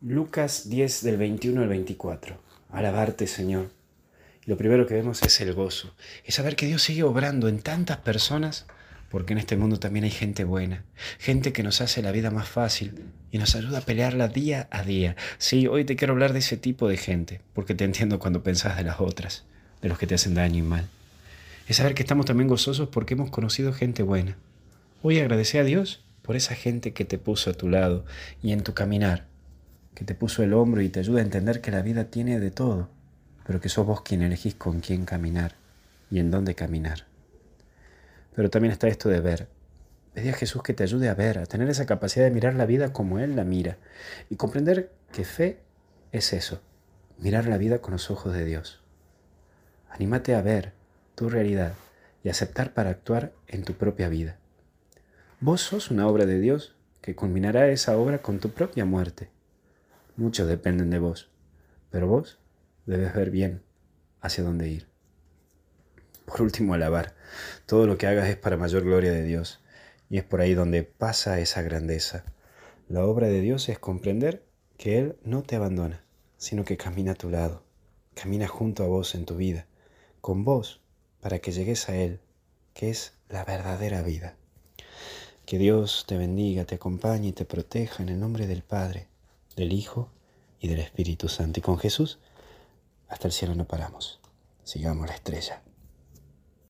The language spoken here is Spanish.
Lucas 10 del 21 al 24. Alabarte, Señor. Lo primero que vemos es el gozo, es saber que Dios sigue obrando en tantas personas, porque en este mundo también hay gente buena, gente que nos hace la vida más fácil y nos ayuda a pelearla día a día. Sí, hoy te quiero hablar de ese tipo de gente, porque te entiendo cuando pensás de las otras, de los que te hacen daño y mal. Es saber que estamos también gozosos porque hemos conocido gente buena. Hoy agradece a Dios por esa gente que te puso a tu lado y en tu caminar que te puso el hombro y te ayuda a entender que la vida tiene de todo, pero que sos vos quien elegís con quién caminar y en dónde caminar. Pero también está esto de ver. Pedí a Jesús que te ayude a ver, a tener esa capacidad de mirar la vida como Él la mira y comprender que fe es eso, mirar la vida con los ojos de Dios. Anímate a ver tu realidad y aceptar para actuar en tu propia vida. Vos sos una obra de Dios que culminará esa obra con tu propia muerte. Muchos dependen de vos, pero vos debes ver bien hacia dónde ir. Por último, alabar. Todo lo que hagas es para mayor gloria de Dios, y es por ahí donde pasa esa grandeza. La obra de Dios es comprender que Él no te abandona, sino que camina a tu lado, camina junto a vos en tu vida, con vos, para que llegues a Él, que es la verdadera vida. Que Dios te bendiga, te acompañe y te proteja en el nombre del Padre, del Hijo y del Espíritu Santo. Y con Jesús hasta el cielo no paramos. Sigamos la estrella.